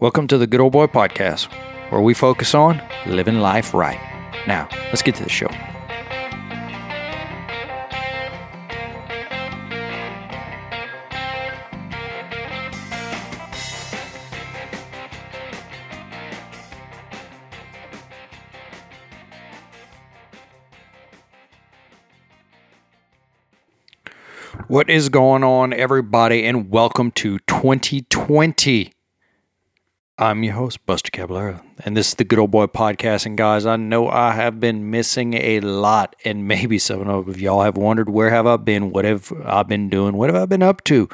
Welcome to the Good Old Boy Podcast, where we focus on living life right. Now, let's get to the show. What is going on, everybody, and welcome to 2020. I'm your host, Buster Caballero, and this is the Good Old Boy Podcast. And guys, I know I have been missing a lot, and maybe some of y'all have wondered where have I been, what have I been doing, what have I been up to,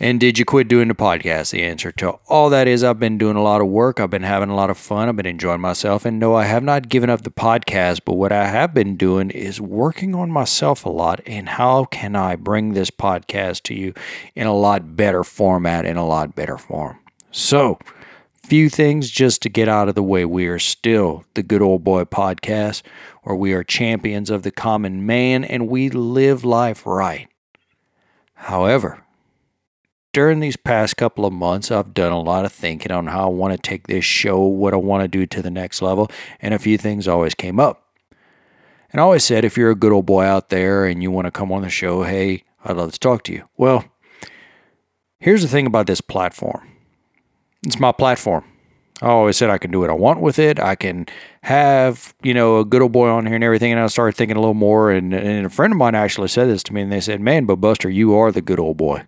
and did you quit doing the podcast? The answer to all that is I've been doing a lot of work, I've been having a lot of fun, I've been enjoying myself, and no, I have not given up the podcast. But what I have been doing is working on myself a lot, and how can I bring this podcast to you in a lot better format, in a lot better form. So, few things just to get out of the way. We are still the Good Old Boy podcast, where we are champions of the common man and we live life right. However, during these past couple of months, I've done a lot of thinking on how I want to take this show, what I want to do to the next level, and a few things always came up. And I always said, if you're a good old boy out there and you want to come on the show, hey, I'd love to talk to you. Well, here's the thing about this platform it's my platform. I always said I can do what I want with it. I can have, you know, a good old boy on here and everything. And I started thinking a little more. And, and a friend of mine actually said this to me. And they said, Man, but Buster, you are the good old boy.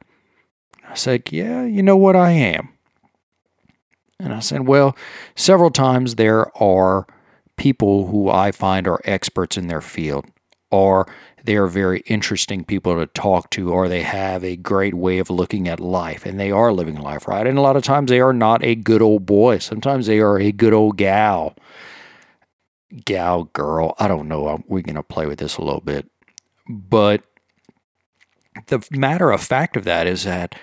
I said, Yeah, you know what? I am. And I said, Well, several times there are people who I find are experts in their field, or they are very interesting people to talk to, or they have a great way of looking at life, and they are living life right. And a lot of times they are not a good old boy. Sometimes they are a good old gal, gal, girl. I don't know. We're going to play with this a little bit. But the matter of fact of that is that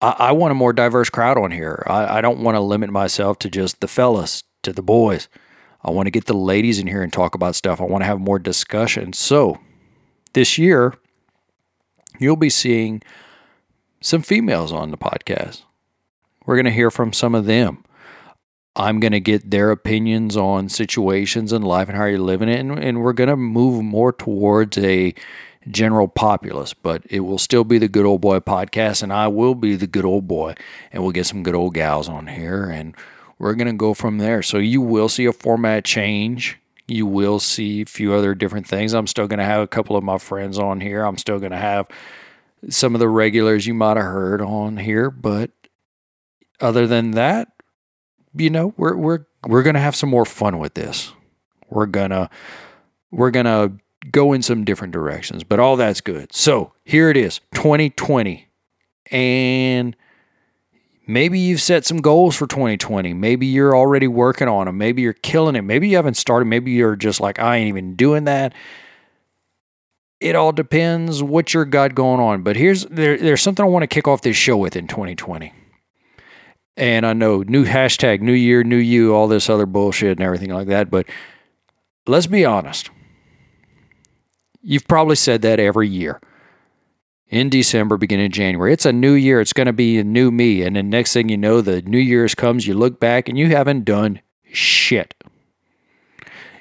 I, I want a more diverse crowd on here. I, I don't want to limit myself to just the fellas, to the boys. I want to get the ladies in here and talk about stuff. I want to have more discussion. So, this year, you'll be seeing some females on the podcast. We're going to hear from some of them. I'm going to get their opinions on situations in life and how you're living it. And, and we're going to move more towards a general populace, but it will still be the good old boy podcast. And I will be the good old boy. And we'll get some good old gals on here. And we're going to go from there. So you will see a format change you will see a few other different things. I'm still going to have a couple of my friends on here. I'm still going to have some of the regulars you might have heard on here, but other than that, you know, we're we're we're going to have some more fun with this. We're going to we're going to go in some different directions, but all that's good. So, here it is, 2020. And Maybe you've set some goals for 2020. Maybe you're already working on them. Maybe you're killing it. Maybe you haven't started. Maybe you're just like, I ain't even doing that. It all depends what you're got going on. But here's there, there's something I want to kick off this show with in 2020. And I know new hashtag, new year, new you, all this other bullshit and everything like that. But let's be honest. You've probably said that every year in December, beginning of January. It's a new year. It's going to be a new me. And then next thing you know, the New Year's comes, you look back and you haven't done shit.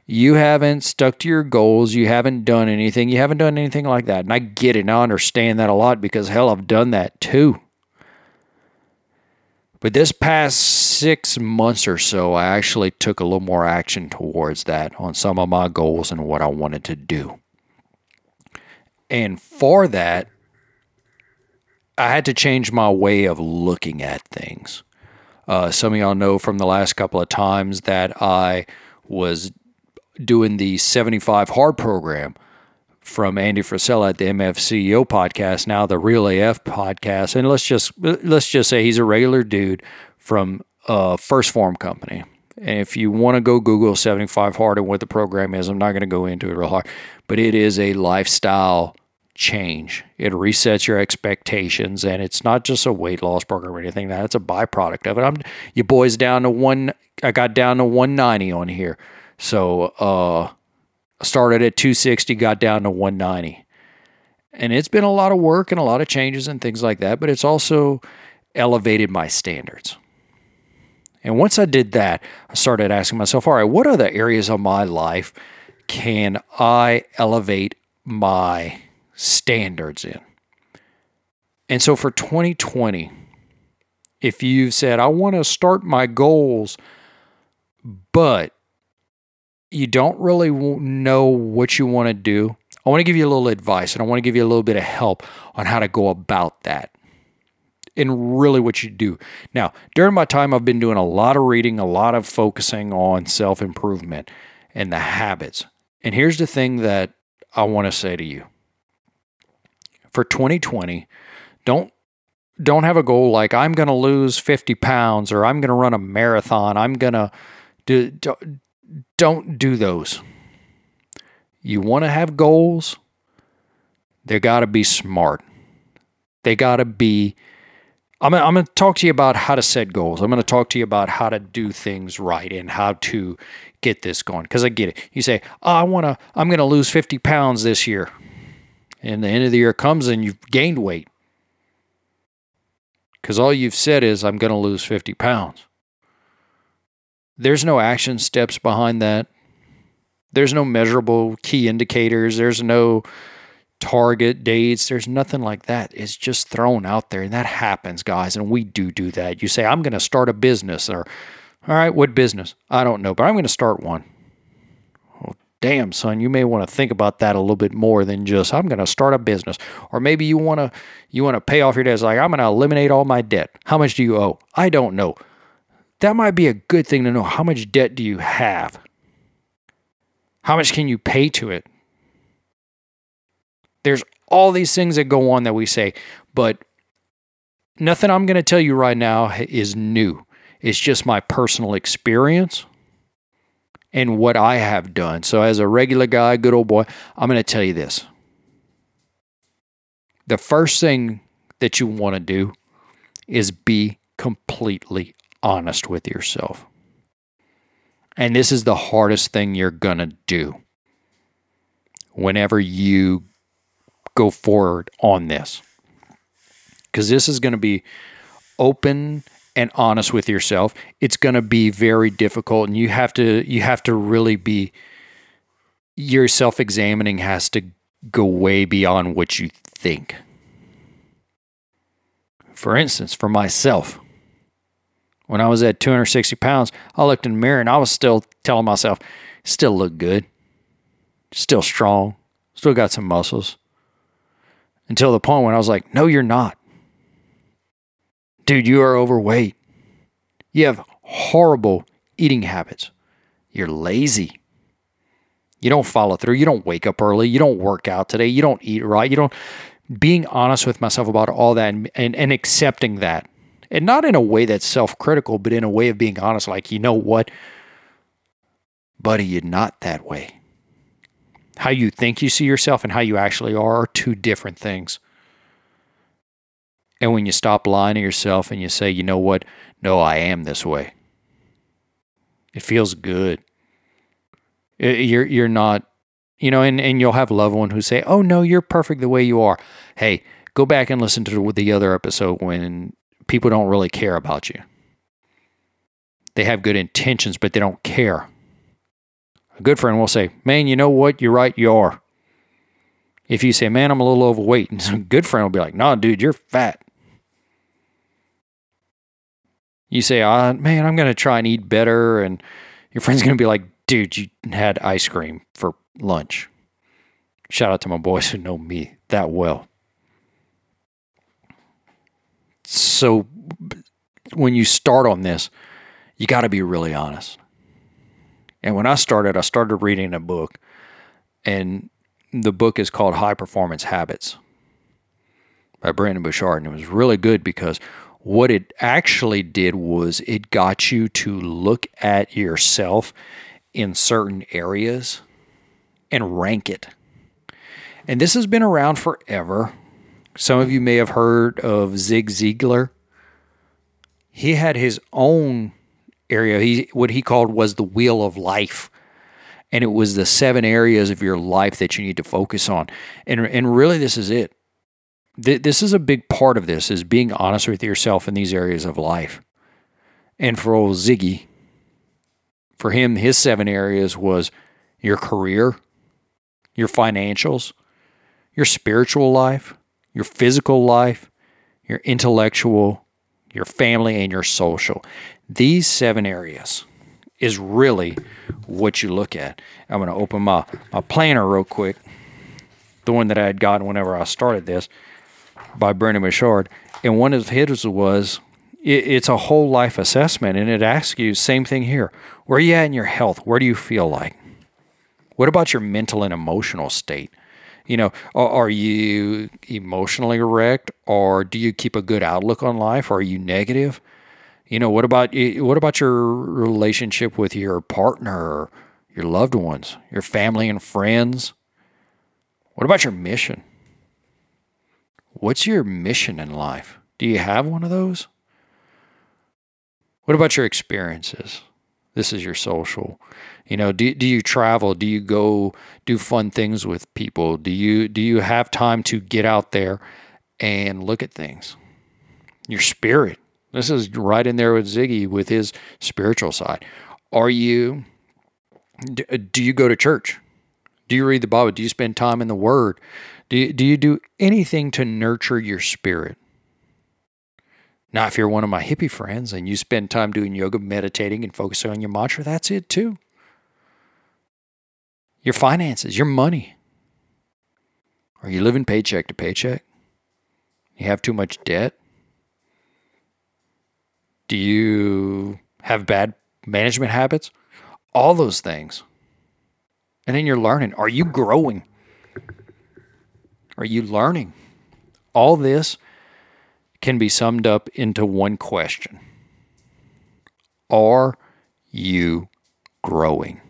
You haven't stuck to your goals. You haven't done anything. You haven't done anything like that. And I get it. And I understand that a lot because hell, I've done that too. But this past six months or so, I actually took a little more action towards that on some of my goals and what I wanted to do. And for that, I had to change my way of looking at things. Uh, some of y'all know from the last couple of times that I was doing the 75 Hard program from Andy Frisella at the MFCEO podcast, now the Real AF podcast, and let's just let's just say he's a regular dude from uh, 1st Form Company. And if you want to go Google 75 Hard and what the program is, I'm not going to go into it real hard, but it is a lifestyle change. It resets your expectations, and it's not just a weight loss program or anything. That it's a byproduct of it. I'm you boys down to one. I got down to 190 on here, so uh, started at 260, got down to 190, and it's been a lot of work and a lot of changes and things like that. But it's also elevated my standards. And once I did that, I started asking myself, all right, what other areas of my life can I elevate my standards in? And so for 2020, if you've said, I want to start my goals, but you don't really know what you want to do, I want to give you a little advice and I want to give you a little bit of help on how to go about that and really what you do. Now, during my time, I've been doing a lot of reading, a lot of focusing on self improvement and the habits. And here's the thing that I want to say to you for 2020, don't don't have a goal like I'm going to lose 50 pounds or I'm going to run a marathon. I'm going to do don't do those. You want to have goals, they got to be smart. They got to be I'm gonna, I'm going to talk to you about how to set goals. I'm going to talk to you about how to do things right and how to get this going. Because I get it. You say, oh, I want to, I'm going to lose 50 pounds this year. And the end of the year comes and you've gained weight. Because all you've said is, I'm going to lose 50 pounds. There's no action steps behind that. There's no measurable key indicators. There's no target dates. There's nothing like that. It's just thrown out there. And that happens, guys. And we do do that. You say, I'm going to start a business. Or, all right, what business? I don't know, but I'm going to start one. Damn, son, you may want to think about that a little bit more than just, I'm going to start a business. Or maybe you want to you want to pay off your debts. Like, I'm going to eliminate all my debt. How much do you owe? I don't know. That might be a good thing to know. How much debt do you have? How much can you pay to it? There's all these things that go on that we say, but nothing I'm going to tell you right now is new. It's just my personal experience and what I have done. So, as a regular guy, good old boy, I'm going to tell you this. The first thing that you want to do is be completely honest with yourself. And this is the hardest thing you're going to do whenever you go forward on this. Because this is going to be open and honest with yourself. It's going to be very difficult and you have to you have to really be your self-examining has to go way beyond what you think. For instance, for myself, when I was at 260 pounds, I looked in the mirror and I was still telling myself, still look good, still strong, still got some muscles until the point when I was like, no, you're not. Dude, you are overweight. You have horrible eating habits. You're lazy. You don't follow through. You don't wake up early. You don't work out today. You don't eat right. You don't. Being honest with myself about all that and, and, and accepting that. And not in a way that's self critical, but in a way of being honest, like, you know what? Buddy, you're not that way how you think you see yourself and how you actually are are two different things. And when you stop lying to yourself and you say, you know what? No, I am this way. It feels good. You're you're not, you know, and, and you'll have loved one who say, Oh no, you're perfect the way you are. Hey, go back and listen to the other episode when people don't really care about you. They have good intentions, but they don't care. A good friend will say, Man, you know what? You're right, you are. If you say, Man, I'm a little overweight, and some good friend will be like, Nah, dude, you're fat. You say, oh, Man, I'm going to try and eat better. And your friend's going to be like, Dude, you had ice cream for lunch. Shout out to my boys who know me that well. So when you start on this, you got to be really honest. And when I started, I started reading a book, and the book is called High Performance Habits by Brendon Burchard. And it was really good because what it actually did was it got you to look at yourself in certain areas and rank it. And this has been around forever. Some of you may have heard of Zig Ziglar. He had his own area. He what he called was the wheel of life. And it was the seven areas of your life that you need to focus on. And and really this is it. This is a big part of this is being honest with yourself in these areas of life. And for old Ziggy, for him, his seven areas was your career, your financials, your spiritual life, your physical life, your intellectual, your family, and your social. These seven areas is really what you look at. I'm going to open my, my planner real quick, the one that I had gotten whenever I started this by Brendon Burchard. And one of his was it, it's a whole life assessment, and it asks you, same thing here. Where are you at in your health? Where do you feel like? What about your mental and emotional state? You know, are you emotionally wrecked, or do you keep a good outlook on life? Or are you negative? You know, what about what about your relationship with your partner, your loved ones, your family and friends? What about your mission? What's your mission in life? Do you have one of those? What about your experiences? This is your social. You know, do, do you travel? Do you go do fun things with people? Do you do you have time to get out there and look at things? Your spirit. This is right in there with Ziggy with his spiritual side. Are you, do you go to church? Do you read the Bible? Do you spend time in the Word? Do you, do you do anything to nurture your spirit? Now, if you're one of my hippie friends and you spend time doing yoga, meditating, and focusing on your mantra, that's it too. Your finances, your money. Are you living paycheck to paycheck? You have too much debt? Do you have bad management habits? All those things. And then you're learning. Are you growing? Are you learning? All this can be summed up into one question Are you growing?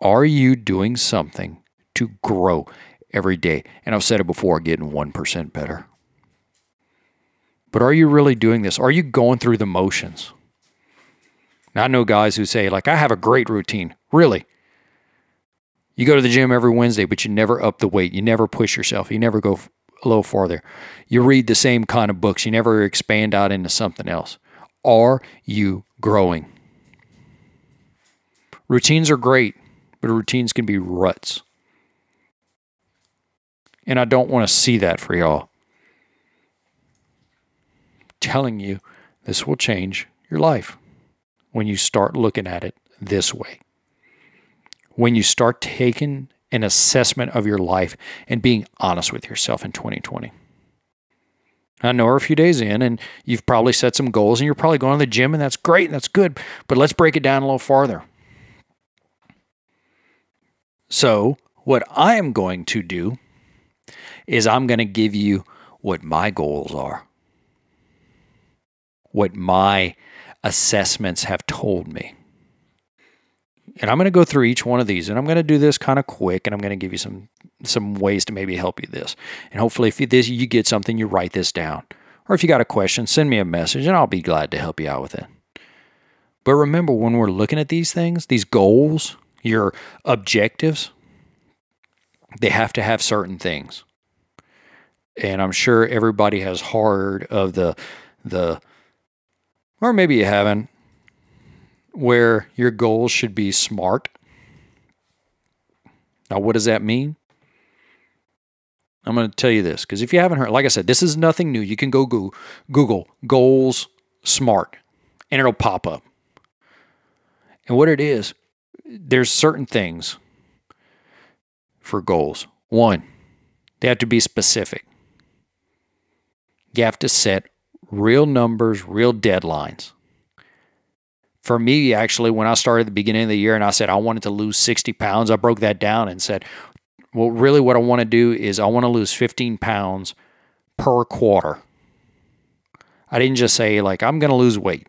Are you doing something to grow every day? And I've said it before getting 1% better. But are you really doing this? Are you going through the motions? Now, I know guys who say, like, I have a great routine. Really? You go to the gym every Wednesday, but you never up the weight. You never push yourself. You never go a little farther. You read the same kind of books. You never expand out into something else. Are you growing? Routines are great, but routines can be ruts. And I don't want to see that for y'all telling you this will change your life when you start looking at it this way. When you start taking an assessment of your life and being honest with yourself in 2020. I know we're a few days in and you've probably set some goals and you're probably going to the gym and that's great and that's good, but let's break it down a little farther. So, what I am going to do is I'm going to give you what my goals are what my assessments have told me. And I'm going to go through each one of these and I'm going to do this kind of quick and I'm going to give you some some ways to maybe help you this. And hopefully if you, this you get something you write this down. Or if you got a question, send me a message and I'll be glad to help you out with it. But remember when we're looking at these things, these goals, your objectives, they have to have certain things. And I'm sure everybody has heard of the the or maybe you haven't, where your goals should be smart. Now, what does that mean? I'm going to tell you this because if you haven't heard, like I said, this is nothing new. You can go Google, goals smart and it'll pop up. And what it is, there's certain things for goals. One, they have to be specific. You have to set real numbers, real deadlines. For me, actually, when I started the beginning of the year and I said I wanted to lose 60 pounds, I broke that down and said, well, really, what I want to do is I want to lose 15 pounds per quarter. I didn't just say, like, I'm going to lose weight.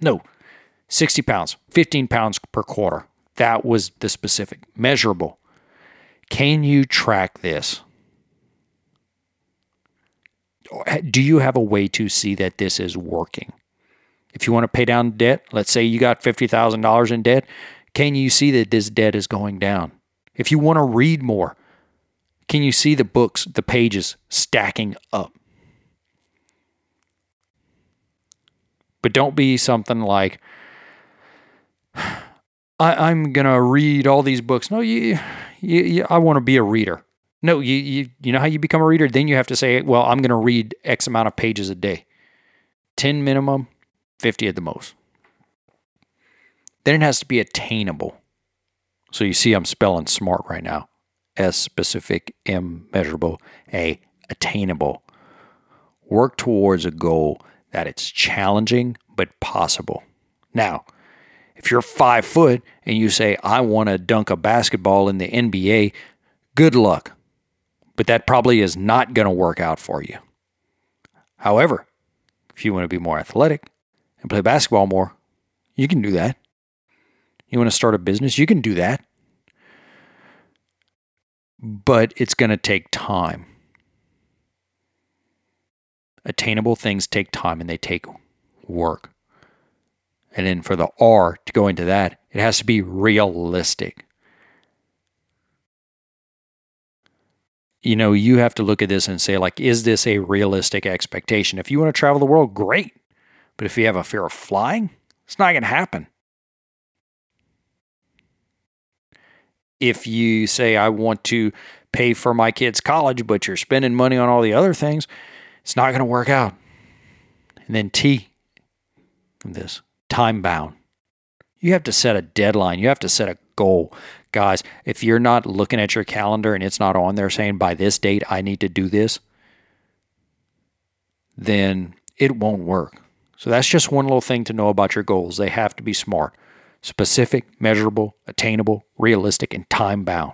No, 60 pounds, 15 pounds per quarter. That was the specific, measurable. Can you track this? do you have a way to see that this is working? If you want to pay down debt, let's say you got $50,000 in debt, can you see that this debt is going down? If you want to read more, can you see the books, the pages stacking up? But don't be something like, I, am gonna read all these books. No, you, you, you I want to be a reader. No, you, you, you know how you become a reader? Then you have to say, well, I'm gonna read X amount of pages a day, ten minimum, fifty at the most. Then it has to be attainable. So you see, I'm spelling smart right now. S specific, M measurable, A attainable. Work towards a goal that it's challenging but possible. Now, if you're five foot and you say, I want to dunk a basketball in the NBA, good luck. But that probably is not going to work out for you. However, if you want to be more athletic and play basketball more, you can do that. You want to start a business, you can do that. But it's going to take time. Attainable things take time and they take work. And then for the R to go into that, it has to be realistic. You know, you have to look at this and say, like, is this a realistic expectation? If you want to travel the world, great. But if you have a fear of flying, it's not going to happen. If you say, I want to pay for my kids' college, but you're spending money on all the other things, it's not going to work out. And then T this time bound. You have to set a deadline. You have to set a goal. Guys, if you're not looking at your calendar and it's not on there saying by this date I need to do this, then it won't work. So that's just one little thing to know about your goals. They have to be smart, specific, measurable, attainable, realistic, and time bound.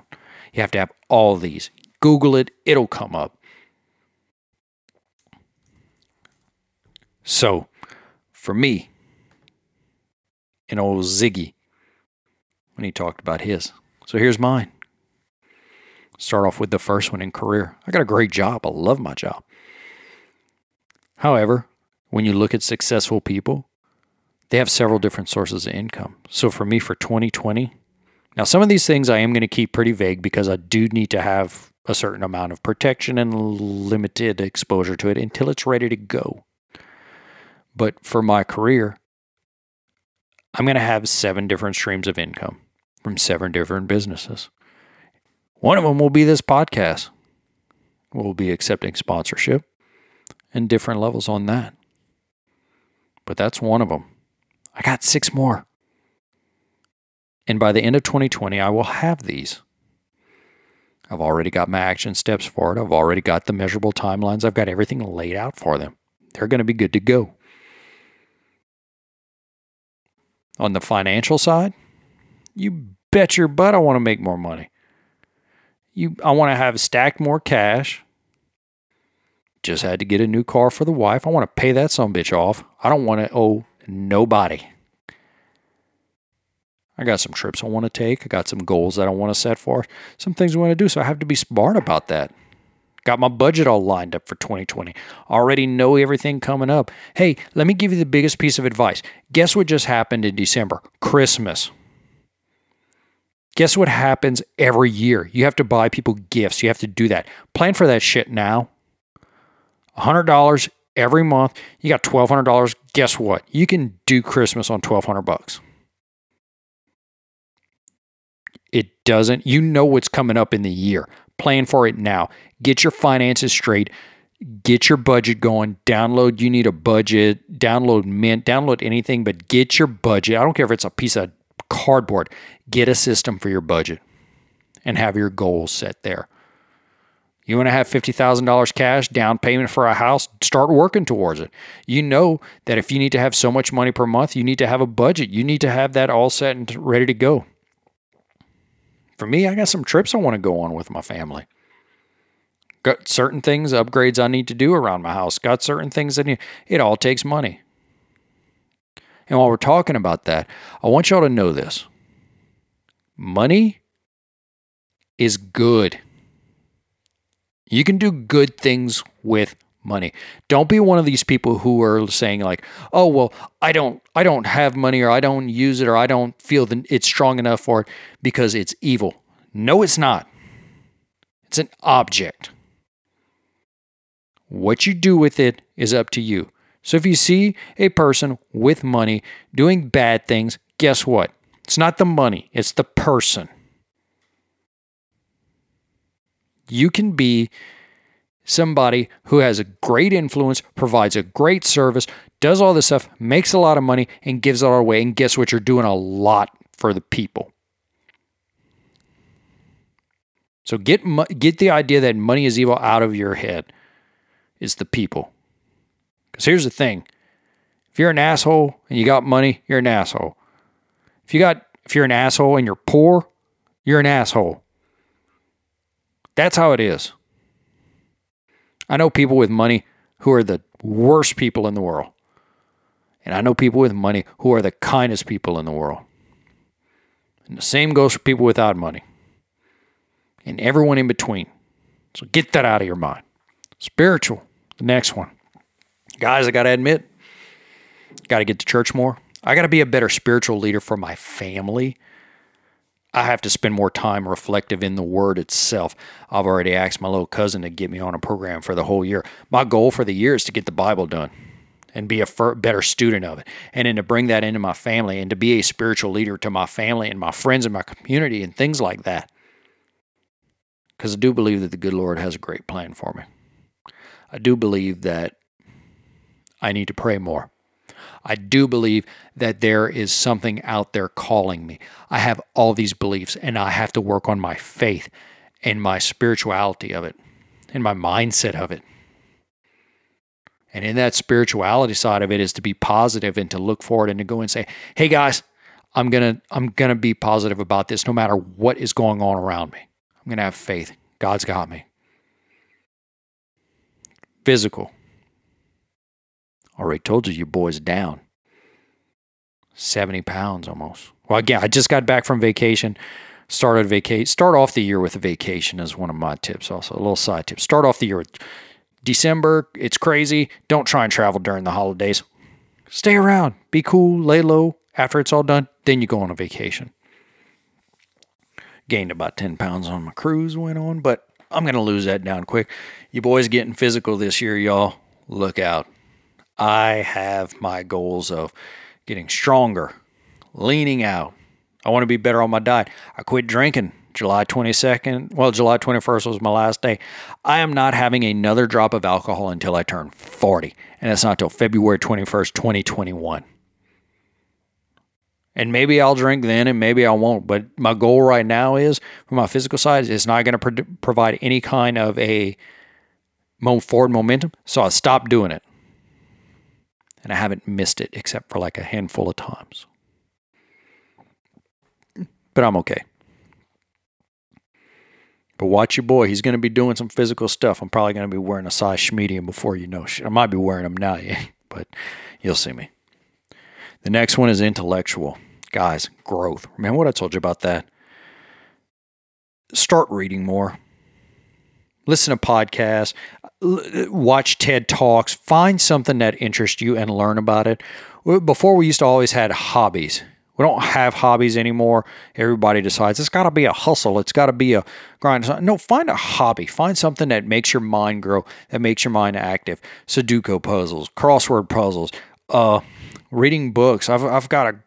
You have to have all these. Google it, it'll come up. So, for me, and old Ziggy when he talked about his. So here's mine. Start off with the first one in career. I got a great job. I love my job. However, when you look at successful people, they have several different sources of income. So for me, for 2020, now some of these things I am going to keep pretty vague because I do need to have a certain amount of protection and limited exposure to it until it's ready to go. But for my career, I'm going to have seven different streams of income from seven different businesses. One of them will be this podcast. We'll be accepting sponsorship and different levels on that. But that's one of them. I got six more. And by the end of 2020, I will have these. I've already got my action steps for it. I've already got the measurable timelines. I've got everything laid out for them. They're going to be good to go. On the financial side, you bet your butt I want to make more money. You, I want to have stacked more cash. Just had to get a new car for the wife. I want to pay that some bitch off. I don't want to owe nobody. I got some trips I want to take. I got some goals that I want to set for. Some things I want to do. So I have to be smart about that. Got my budget all lined up for 2020. Already know everything coming up. Hey, let me give you the biggest piece of advice. Guess what just happened in December? Christmas. Guess what happens every year? You have to buy people gifts. You have to do that. Plan for that shit now. $100 every month. You got $1200. Guess what? You can do Christmas on 1200 bucks. It doesn't. You know what's coming up in the year. Plan for it now. Get your finances straight. Get your budget going. Download, you need a budget. Download Mint. Download anything, but get your budget. I don't care if it's a piece of cardboard. Get a system for your budget and have your goals set there. You want to have $50,000 cash down payment for a house? Start working towards it. You know that if you need to have so much money per month, you need to have a budget. You need to have that all set and ready to go. For me, I got some trips I want to go on with my family. Got certain things, upgrades I need to do around my house. Got certain things that need, it all takes money. And while we're talking about that, I want y'all to know this money is good. You can do good things with money. Don't be one of these people who are saying like, "Oh, well, I don't I don't have money or I don't use it or I don't feel that it's strong enough for it because it's evil." No, it's not. It's an object. What you do with it is up to you. So if you see a person with money doing bad things, guess what? It's not the money, it's the person. You can be somebody who has a great influence, provides a great service, does all this stuff, makes a lot of money, and gives it all away. And guess what? You're doing a lot for the people. So get get the idea that money is evil out of your head. It's the people. Because here's the thing: if you're an asshole and you got money, you're an asshole. If you got if you're an asshole and you're poor, you're an asshole. That's how it is. I know people with money who are the worst people in the world. And I know people with money who are the kindest people in the world. And the same goes for people without money and everyone in between. So get that out of your mind. Spiritual, the next one. Guys, I got to admit, got to get to church more. I got to be a better spiritual leader for my family. I have to spend more time reflective in the word itself. I've already asked my little cousin to get me on a program for the whole year. My goal for the year is to get the Bible done and be a better student of it. And then to bring that into my family and to be a spiritual leader to my family and my friends and my community and things like that. Because I do believe that the good Lord has a great plan for me. I do believe that I need to pray more. I do believe that there is something out there calling me. I have all these beliefs and I have to work on my faith and my spirituality of it and my mindset of it. And in that spirituality side of it is to be positive and to look forward and to go and say, "Hey guys, I'm going to I'm going to be positive about this no matter what is going on around me. I'm going to have faith. God's got me." Physical. Already told you, your boy's down. 70 pounds almost. Well, again, I just got back from vacation. Started vacation. Start off the year with a vacation is one of my tips. Also, a little side tip. Start off the year with December. It's crazy. Don't try and travel during the holidays. Stay around. Be cool. Lay low. After it's all done, then you go on a vacation. Gained about 10 pounds on my cruise went on, but I'm going to lose that down quick. You boys getting physical this year, y'all. Look out. I have my goals of getting stronger, leaning out. I want to be better on my diet. I quit drinking July 22nd. Well, July 21st was my last day. I am not having another drop of alcohol until I turn 40. And that's not until February 21st, 2021. And maybe I'll drink then and maybe I won't. But my goal right now is for my physical side, it's not going to pro- provide any kind of a forward momentum. So I stopped doing it and I haven't missed it except for like a handful of times. But I'm okay. But watch your boy. He's going to be doing some physical stuff. I'm probably going to be wearing a size medium before you know. I might be wearing them now, but you'll see me. The next one is intellectual. Guys, growth. Remember what I told you about that? Start reading more. Listen to podcasts watch TED Talks, find something that interests you and learn about it. Before we used to always had hobbies. We don't have hobbies anymore. Everybody decides it's got to be a hustle. It's got to be a grind. No, find a hobby. Find something that makes your mind grow, that makes your mind active. Sudoku puzzles, crossword puzzles, uh, reading books. I've I've got a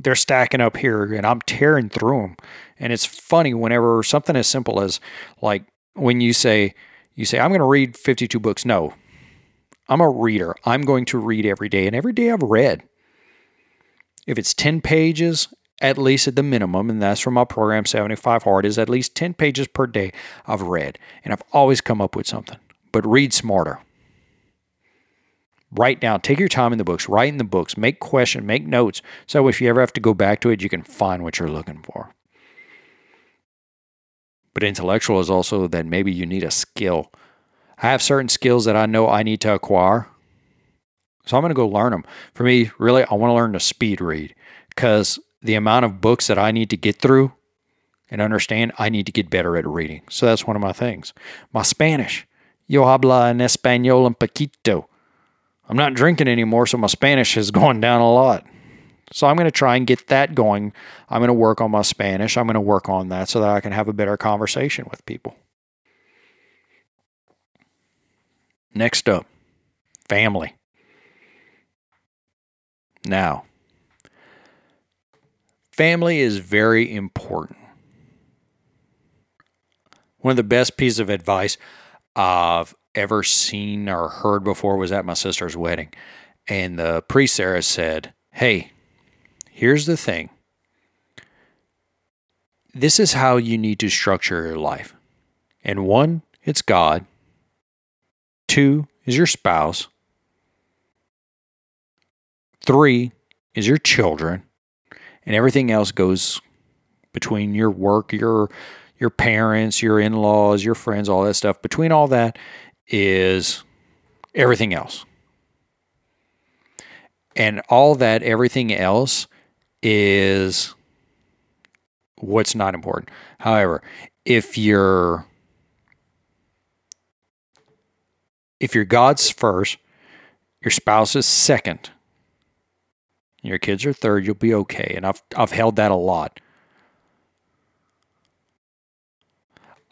they're stacking up here and I'm tearing through them. And it's funny whenever something as simple as like when you say you say, I'm going to read 52 books. No, I'm a reader. I'm going to read every day. And every day I've read. If it's 10 pages, at least at the minimum, and that's from my program 75 Hard, is at least 10 pages per day I've read. And I've always come up with something. But read smarter. Write down, take your time in the books, write in the books, make questions, make notes. So if you ever have to go back to it, you can find what you're looking for. But intellectual is also that maybe you need a skill. I have certain skills that I know I need to acquire. So I'm going to go learn them. For me, really, I want to learn to speed read because the amount of books that I need to get through and understand, I need to get better at reading. So that's one of my things. My Spanish. Yo habla en español un poquito. I'm not drinking anymore, so my Spanish has gone down a lot. So I'm going to try and get that going. I'm going to work on my Spanish. I'm going to work on that so that I can have a better conversation with people. Next up, family. Now, family is very important. One of the best pieces of advice I've ever seen or heard before was at my sister's wedding. And the priest there said, Hey, here's the thing. This is how you need to structure your life. And one, it's God. Two is your spouse. Three is your children. And everything else goes between your work, your your parents, your in-laws, your friends, all that stuff. Between all that is everything else. And all that everything else is what's not important. However, if you're if your God's first, your spouse is second, your kids are third, you'll be okay. And I've I've held that a lot.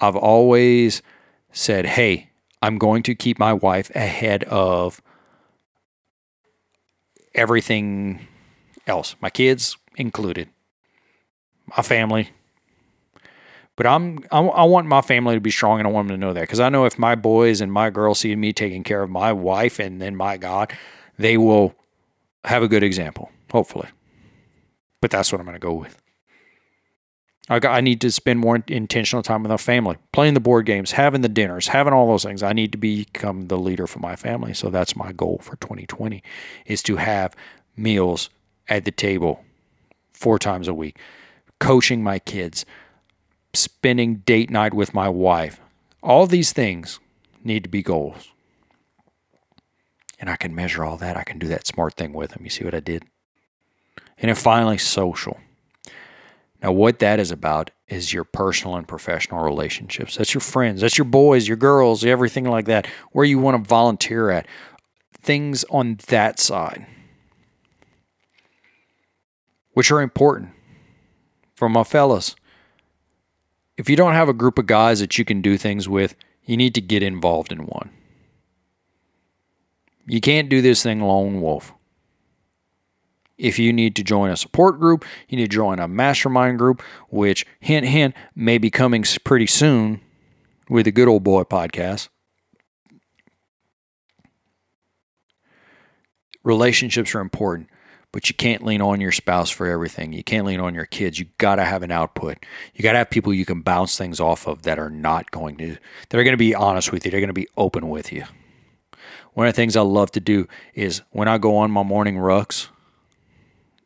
I've always said, hey, I'm going to keep my wife ahead of everything else, my kids included, my family. But I'm, I, I want my family to be strong, and I want them to know that because I know if my boys and my girls see me taking care of my wife and then my God, they will have a good example, hopefully. But that's what I'm going to go with. I, got, I need to spend more intentional time with our family, playing the board games, having the dinners, having all those things. I need to become the leader for my family. So that's my goal for 2020 is to have meals at the table four times a week, coaching my kids, spending date night with my wife. All these things need to be goals. And I can measure all that. I can do that smart thing with them. You see what I did? And then finally, social. Now, what that is about is your personal and professional relationships. That's your friends, that's your boys, your girls, everything like that, where you want to volunteer at. Things on that side, which are important for my fellas. If you don't have a group of guys that you can do things with, you need to get involved in one. You can't do this thing lone wolf. If you need to join a support group, you need to join a mastermind group, which, hint, hint, may be coming pretty soon with the Good Old Boy podcast. Relationships are important, but you can't lean on your spouse for everything. You can't lean on your kids. You got to have an output. You got to have people you can bounce things off of that are not going to, that are going to be honest with you. They're going to be open with you. One of the things I love to do is when I go on my morning rucks,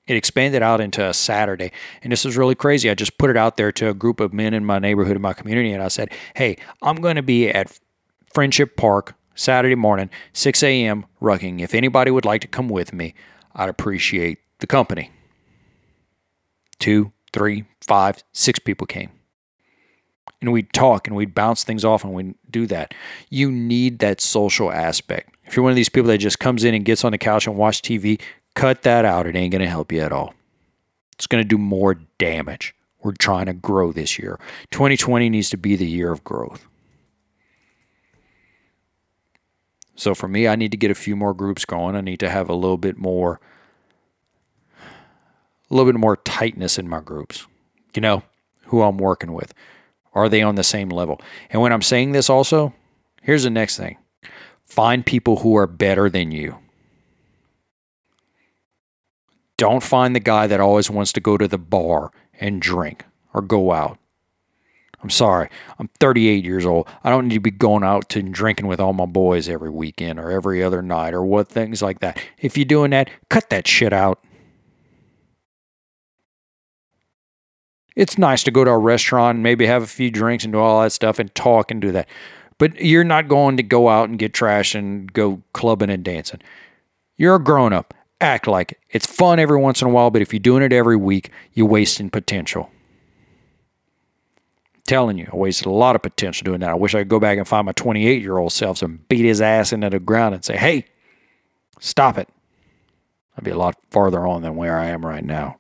it expanded out into a Saturday. And this is really crazy. I just put it out there to a group of men in my neighborhood, in my community, and I said, hey, I'm going to be at Friendship Park Saturday morning, 6 a.m., rucking. If anybody would like to come with me, I'd appreciate the company. Two, three, five, six people came. And we'd talk and we'd bounce things off and we'd do that. You need that social aspect. If you're one of these people that just comes in and gets on the couch and watch TV, Cut that out. It ain't going to help you at all. It's going to do more damage. We're trying to grow this year. 2020 needs to be the year of growth. So for me, I need to get a few more groups going. I need to have a little bit more a little bit more tightness in my groups. You know, who I'm working with. Are they on the same level? And when I'm saying this also, here's the next thing. Find people who are better than you. Don't find the guy that always wants to go to the bar and drink or go out. I'm sorry. I'm 38 years old. I don't need to be going out to drinking with all my boys every weekend or every other night or what things like that. If you're doing that, cut that shit out. It's nice to go to a restaurant and maybe have a few drinks and do all that stuff and talk and do that. But you're not going to go out and get trash and go clubbing and dancing. You're a grown up act like it. It's fun every once in a while, but if you're doing it every week, you're wasting potential. Telling you, I wasted a lot of potential doing that. I wish I could go back and find my 28 year old self and beat his ass into the ground and say, hey, stop it. I'd be a lot farther on than where I am right now.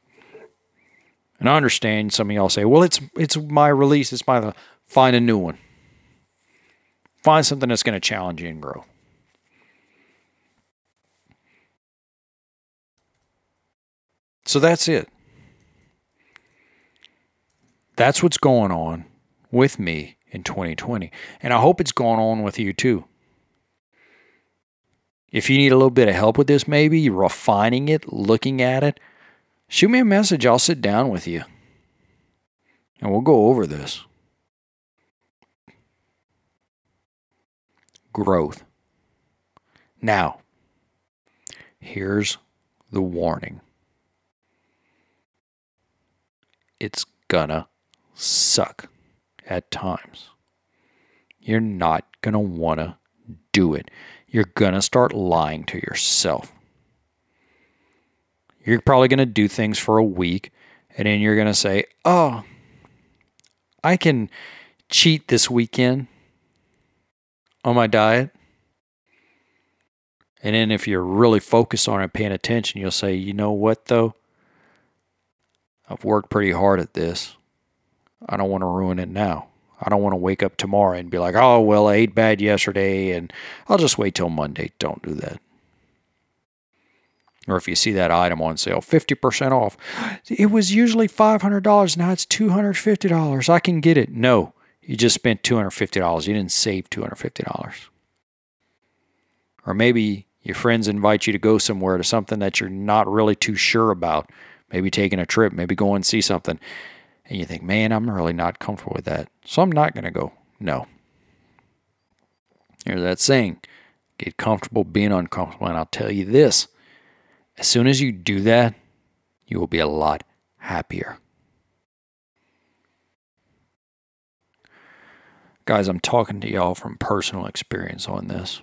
And I understand some of y'all say, well, it's it's my release, it's my find a new one. Find something that's going to challenge you and grow. So that's it. That's what's going on with me in 2020. And I hope it's going on with you too. If you need a little bit of help with this, maybe refining it, looking at it, shoot me a message. I'll sit down with you and we'll go over this. Growth. Now, here's the warning it's gonna suck at times. You're not gonna wanna do it. You're gonna start lying to yourself. You're probably gonna do things for a week and then you're gonna say, Oh, I can cheat this weekend on my diet. And then if you're really focused on it, paying attention, you'll say, you know what, though? I've worked pretty hard at this. I don't want to ruin it now. I don't want to wake up tomorrow and be like, oh, well, I ate bad yesterday and I'll just wait till Monday. Don't do that. Or if you see that item on sale, 50% off. It was usually $500. Now it's $250. I can get it. No, you just spent $250. You didn't save $250. Or maybe your friends invite you to go somewhere to something that you're not really too sure about. Maybe taking a trip, maybe go and see something. And you think, man, I'm really not comfortable with that. So I'm not going to go. No. There's that saying get comfortable being uncomfortable. And I'll tell you this as soon as you do that, you will be a lot happier. Guys, I'm talking to y'all from personal experience on this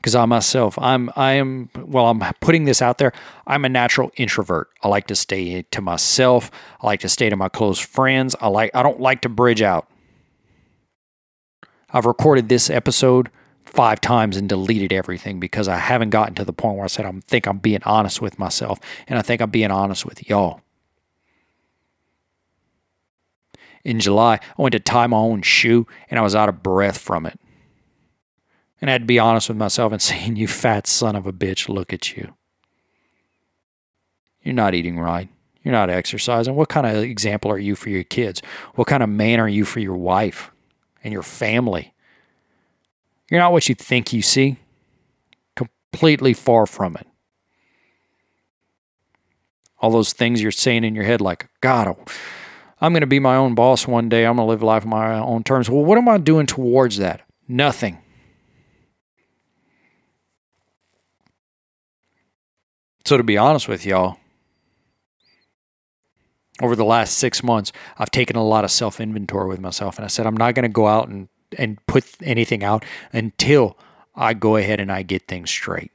because I myself, I'm, I am, well, I'm putting this out there. I'm a natural introvert. I like to stay to myself. I like to stay to my close friends. I like, I don't like to bridge out. I've recorded this episode five times and deleted everything because I haven't gotten to the point where I said I think I'm being honest with myself and I think I'm being honest with y'all. In July, I went to tie my own shoe and I was out of breath from it. And I had to be honest with myself and saying, You fat son of a bitch, look at you. You're not eating right. You're not exercising. What kind of example are you for your kids? What kind of man are you for your wife and your family? You're not what you think you see. Completely far from it. All those things you're saying in your head, like, God, oh, I'm going to be my own boss one day. I'm going to live life on my own terms. Well, what am I doing towards that? Nothing. So, to be honest with y'all, over the last six months, I've taken a lot of self inventory with myself. And I said, I'm not going to go out and, and put anything out until I go ahead and I get things straight.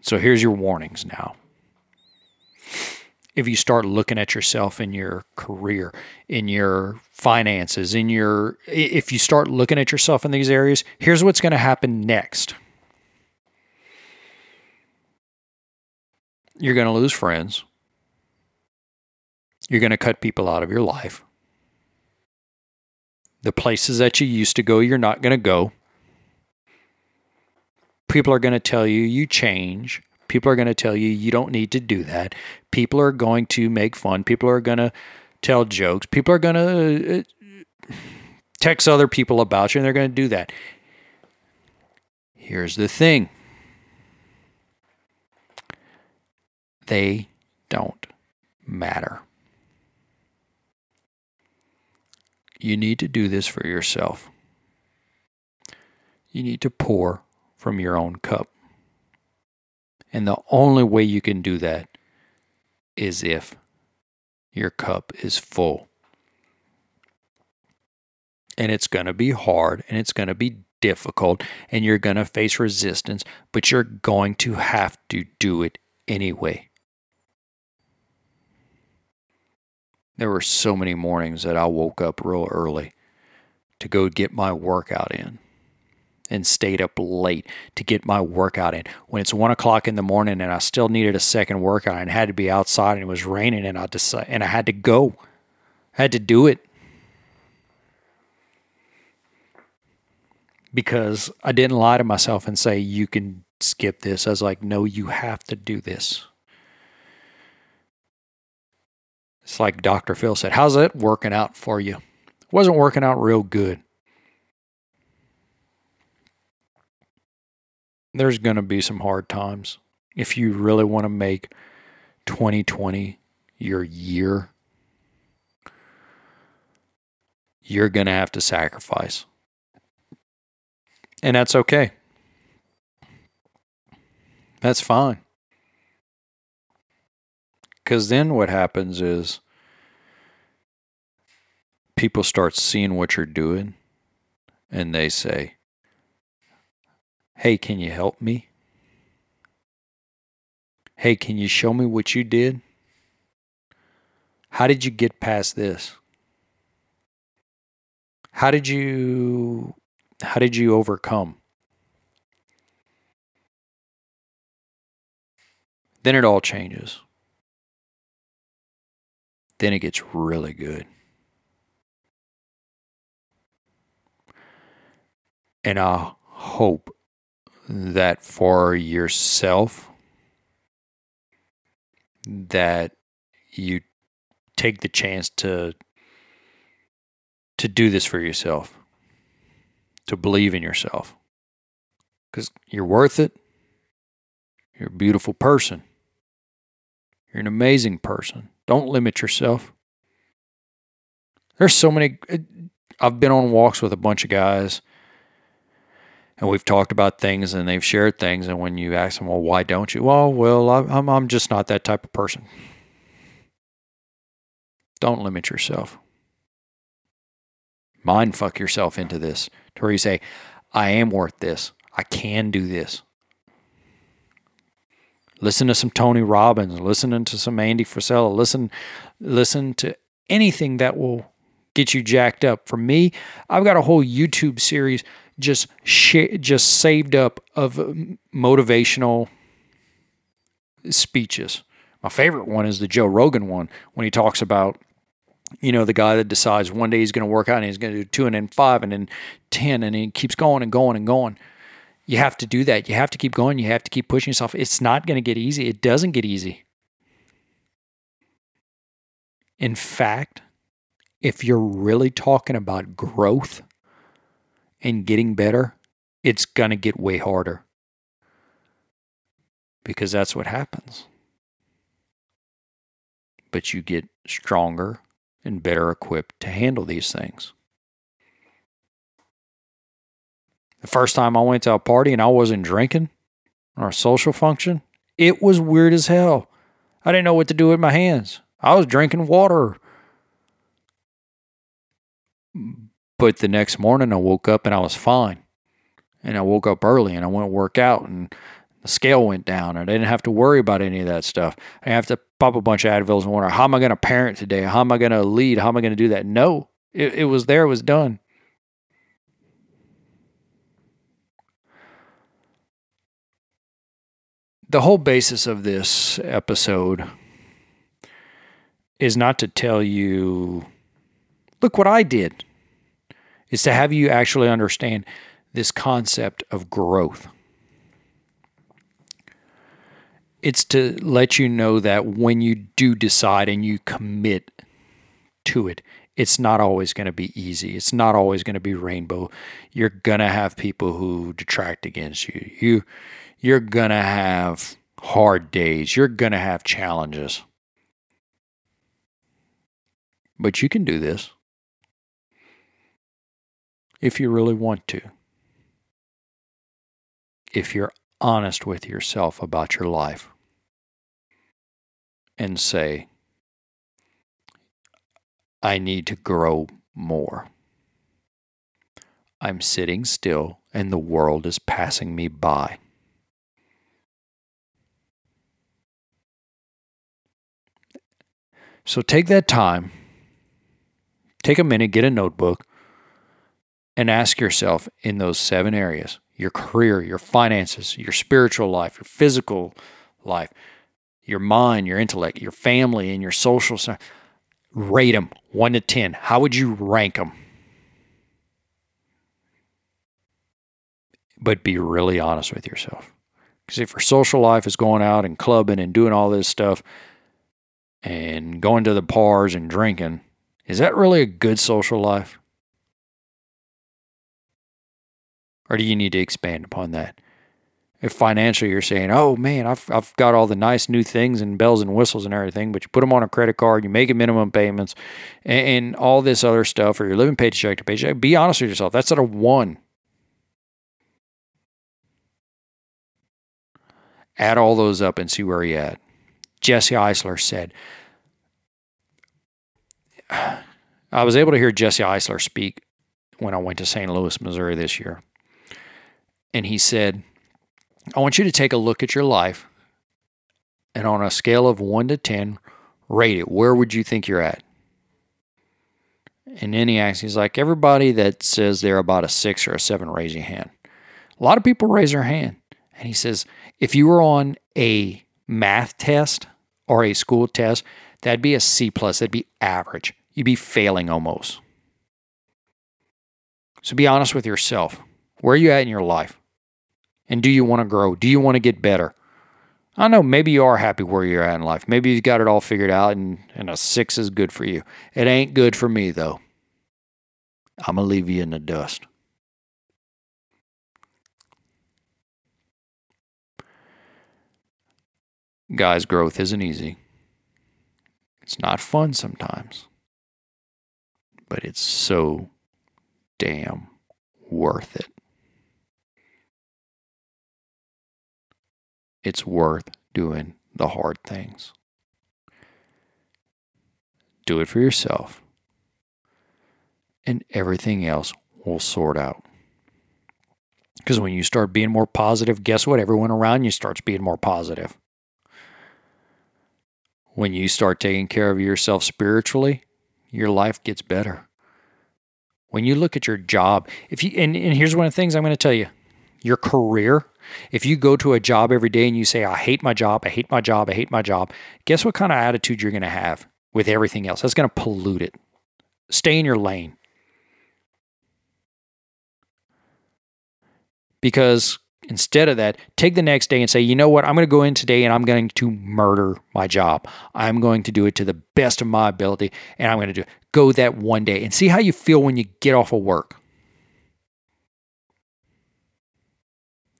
So, here's your warnings now. If you start looking at yourself in your career, in your finances, in your, if you start looking at yourself in these areas, here's what's going to happen next You're going to lose friends. You're going to cut people out of your life. The places that you used to go, you're not going to go. People are going to tell you you change. People are going to tell you you don't need to do that. People are going to make fun. People are going to tell jokes. People are going to uh, text other people about you, and they're going to do that. Here's the thing they don't matter. You need to do this for yourself. You need to pour from your own cup. And the only way you can do that is if your cup is full. And it's going to be hard and it's going to be difficult and you're going to face resistance, but you're going to have to do it anyway. There were so many mornings that I woke up real early to go get my workout in and stayed up late to get my workout in. When it's one o'clock in the morning and I still needed a second workout and had to be outside and it was raining and I decided and I had to go. I had to do it. Because I didn't lie to myself and say you can skip this. I was like, no, you have to do this. It's like Dr. Phil said, how's it working out for you? It wasn't working out real good. There's going to be some hard times. If you really want to make 2020 your year, you're going to have to sacrifice. And that's okay. That's fine. Because then what happens is people start seeing what you're doing and they say, Hey, can you help me? Hey, can you show me what you did? How did you get past this? How did you how did you overcome? Then it all changes. Then it gets really good. And I hope that for yourself that you take the chance to to do this for yourself to believe in yourself. Because you're worth it. You're a beautiful person. You're an amazing person don't limit yourself. There's so many uh, i've been on walks with a bunch of guys and we've talked about things and they've shared things and when you ask them well why don't you? Well well i'm i'm just not that type of person. Don't limit yourself. Mind fuck yourself into this to where you say i am worth this. I can do this listen to some tony robbins listen to some andy frisella listen listen to anything that will get you jacked up for me i've got a whole youtube series just sh- just saved up of motivational speeches. My favorite one is the Joe Rogan one when he talks about you know the guy that decides one day he's going to work out and he's going to do two and then five and then ten and he keeps going and going and going. You have to do that. You have to keep going. You have to keep pushing yourself. It's not going to get easy. It doesn't get easy. In fact, if you're really talking about growth, and getting better, it's going to get way harder. Because that's what happens. But you get stronger and better equipped to handle these things. The first time I went to a party and I wasn't drinking or a social function, it was weird as hell. I didn't know what to do with my hands. I was drinking water. But the next morning, I woke up and I was fine. And I woke up early and I went to work out and the scale went down. and I didn't have to worry about any of that stuff. I have to pop a bunch of Advils and wonder, how am I going to parent today? How am I going to lead? How am I going to do that? No, it, it was there, it was done. The whole basis of this episode is not to tell you, look what I did is to have you actually understand this concept of growth. It's to let you know that when you do decide and you commit to it, it's not always going to be easy. It's not always going to be rainbow. You're going to have people who detract against you. You you're going to have hard days. You're going to have challenges. But you can do this if you really want to. If you're honest with yourself about your life and say, I need to grow more. I'm sitting still and the world is passing me by. So take that time, take a minute, get a notebook, and ask yourself in those seven areas your career, your finances, your spiritual life, your physical life, your mind, your intellect, your family, and your social. Rate them one to 10. How would you rank them? But be really honest with yourself Because if your social life is going out and clubbing and doing all this stuff and going to the bars and drinking, is that really a good social life? Or do you need to expand upon that? If financially you're saying, oh man, I've, I've got all the nice new things and bells and whistles and everything, but you put them on a credit card, you make minimum payments and, and all this other stuff, or you're living paycheck to paycheck, be honest with yourself. That's at a one. Add all those up and see where you're at. Jesse Itzler said, I was able to hear Jesse Itzler speak when I went to St. Louis, Missouri this year. And he said, I want you to take a look at your life and on a scale of 1 to 10, rate it. Where would you think you're at? And then he asks, he's like, everybody that says they're about a 6 or a 7, raise your hand. A lot of people raise their hand. And he says, if you were on a math test or a school test, that'd be a C plus. That'd be average. You'd be failing almost. So be honest with yourself. Where are you at in your life? And do you want to grow? Do you want to get better? I know maybe you are happy where you're at in life. Maybe you've got it all figured out and, and a six is good for you. It ain't good for me, though. I'm going to leave you in the dust. Guys, growth isn't easy. It's not fun sometimes, but it's so damn worth it. it's worth doing the hard things. Do it for yourself, and everything else will sort out. Because when you start being more positive, guess what? Everyone around you starts being more positive. When you start taking care of yourself spiritually, your life gets better. When you look at your job, if you and, and here's one of the things I'm going to tell you your career, if you go to a job every day and you say, I hate my job, I hate my job, I hate my job, guess what kind of attitude you're going to have with everything else? That's going to pollute it. Stay in your lane. Because instead of that, take the next day and say, you know what, I'm going to go in today and I'm going to murder my job. I'm going to do it to the best of my ability and I'm going to do it. Go that one day and see how you feel when you get off of work.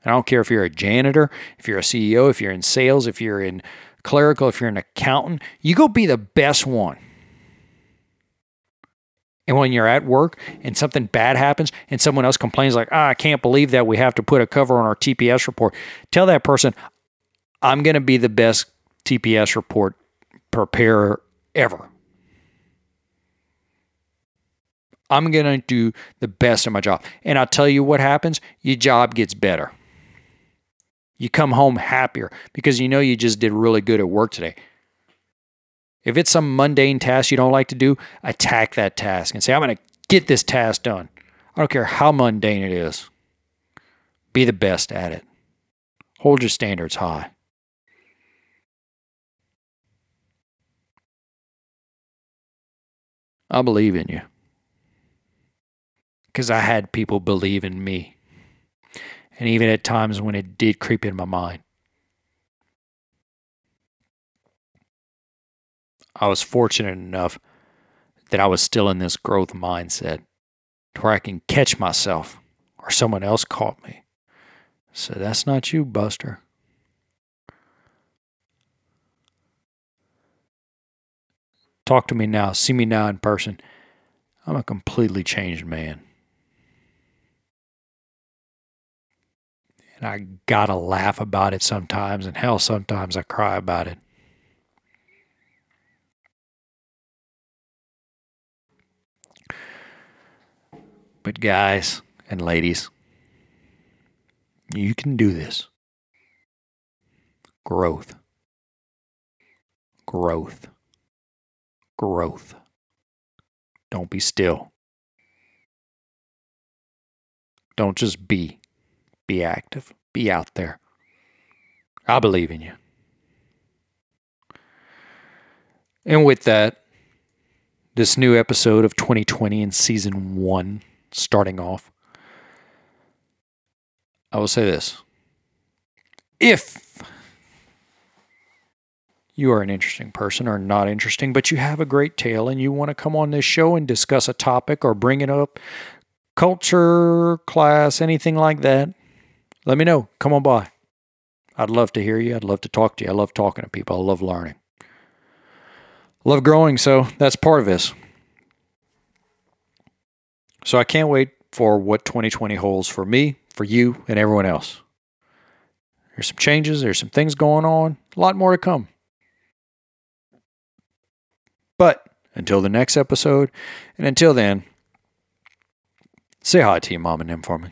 I don't care if you're a janitor, if you're a CEO, if you're in sales, if you're in clerical, if you're an accountant, you go be the best one. And when you're at work and something bad happens and someone else complains, like, ah, I can't believe that we have to put a cover on our TPS report, tell that person, I'm going to be the best TPS report preparer ever. I'm going to do the best of my job. And I'll tell you what happens your job gets better. You come home happier because you know you just did really good at work today. If it's some mundane task you don't like to do, attack that task and say, I'm going to get this task done. I don't care how mundane it is. Be the best at it. Hold your standards high. I believe in you. Because I had people believe in me and even at times when it did creep in my mind. I was fortunate enough that I was still in this growth mindset to where I can catch myself or someone else caught me. So that's not you, Buster. Talk to me now. See me now in person. I'm a completely changed man. And I gotta laugh about it sometimes, and hell, sometimes I cry about it. But, guys and ladies, you can do this. Growth. Growth. Growth. Don't be still. Don't just be. Be active. Be out there. I believe in you. And with that, this new episode of 2020 in season one starting off, I will say this if you are an interesting person or not interesting, but you have a great tale and you want to come on this show and discuss a topic or bring it up, culture, class, anything like that, let me know. Come on by. I'd love to hear you. I'd love to talk to you. I love talking to people. I love learning. love growing, so that's part of this. So I can't wait for what 2020 holds for me, for you, and everyone else. There's some changes, there's some things going on, a lot more to come. But until the next episode, and until then, say hi to your mom and them for me.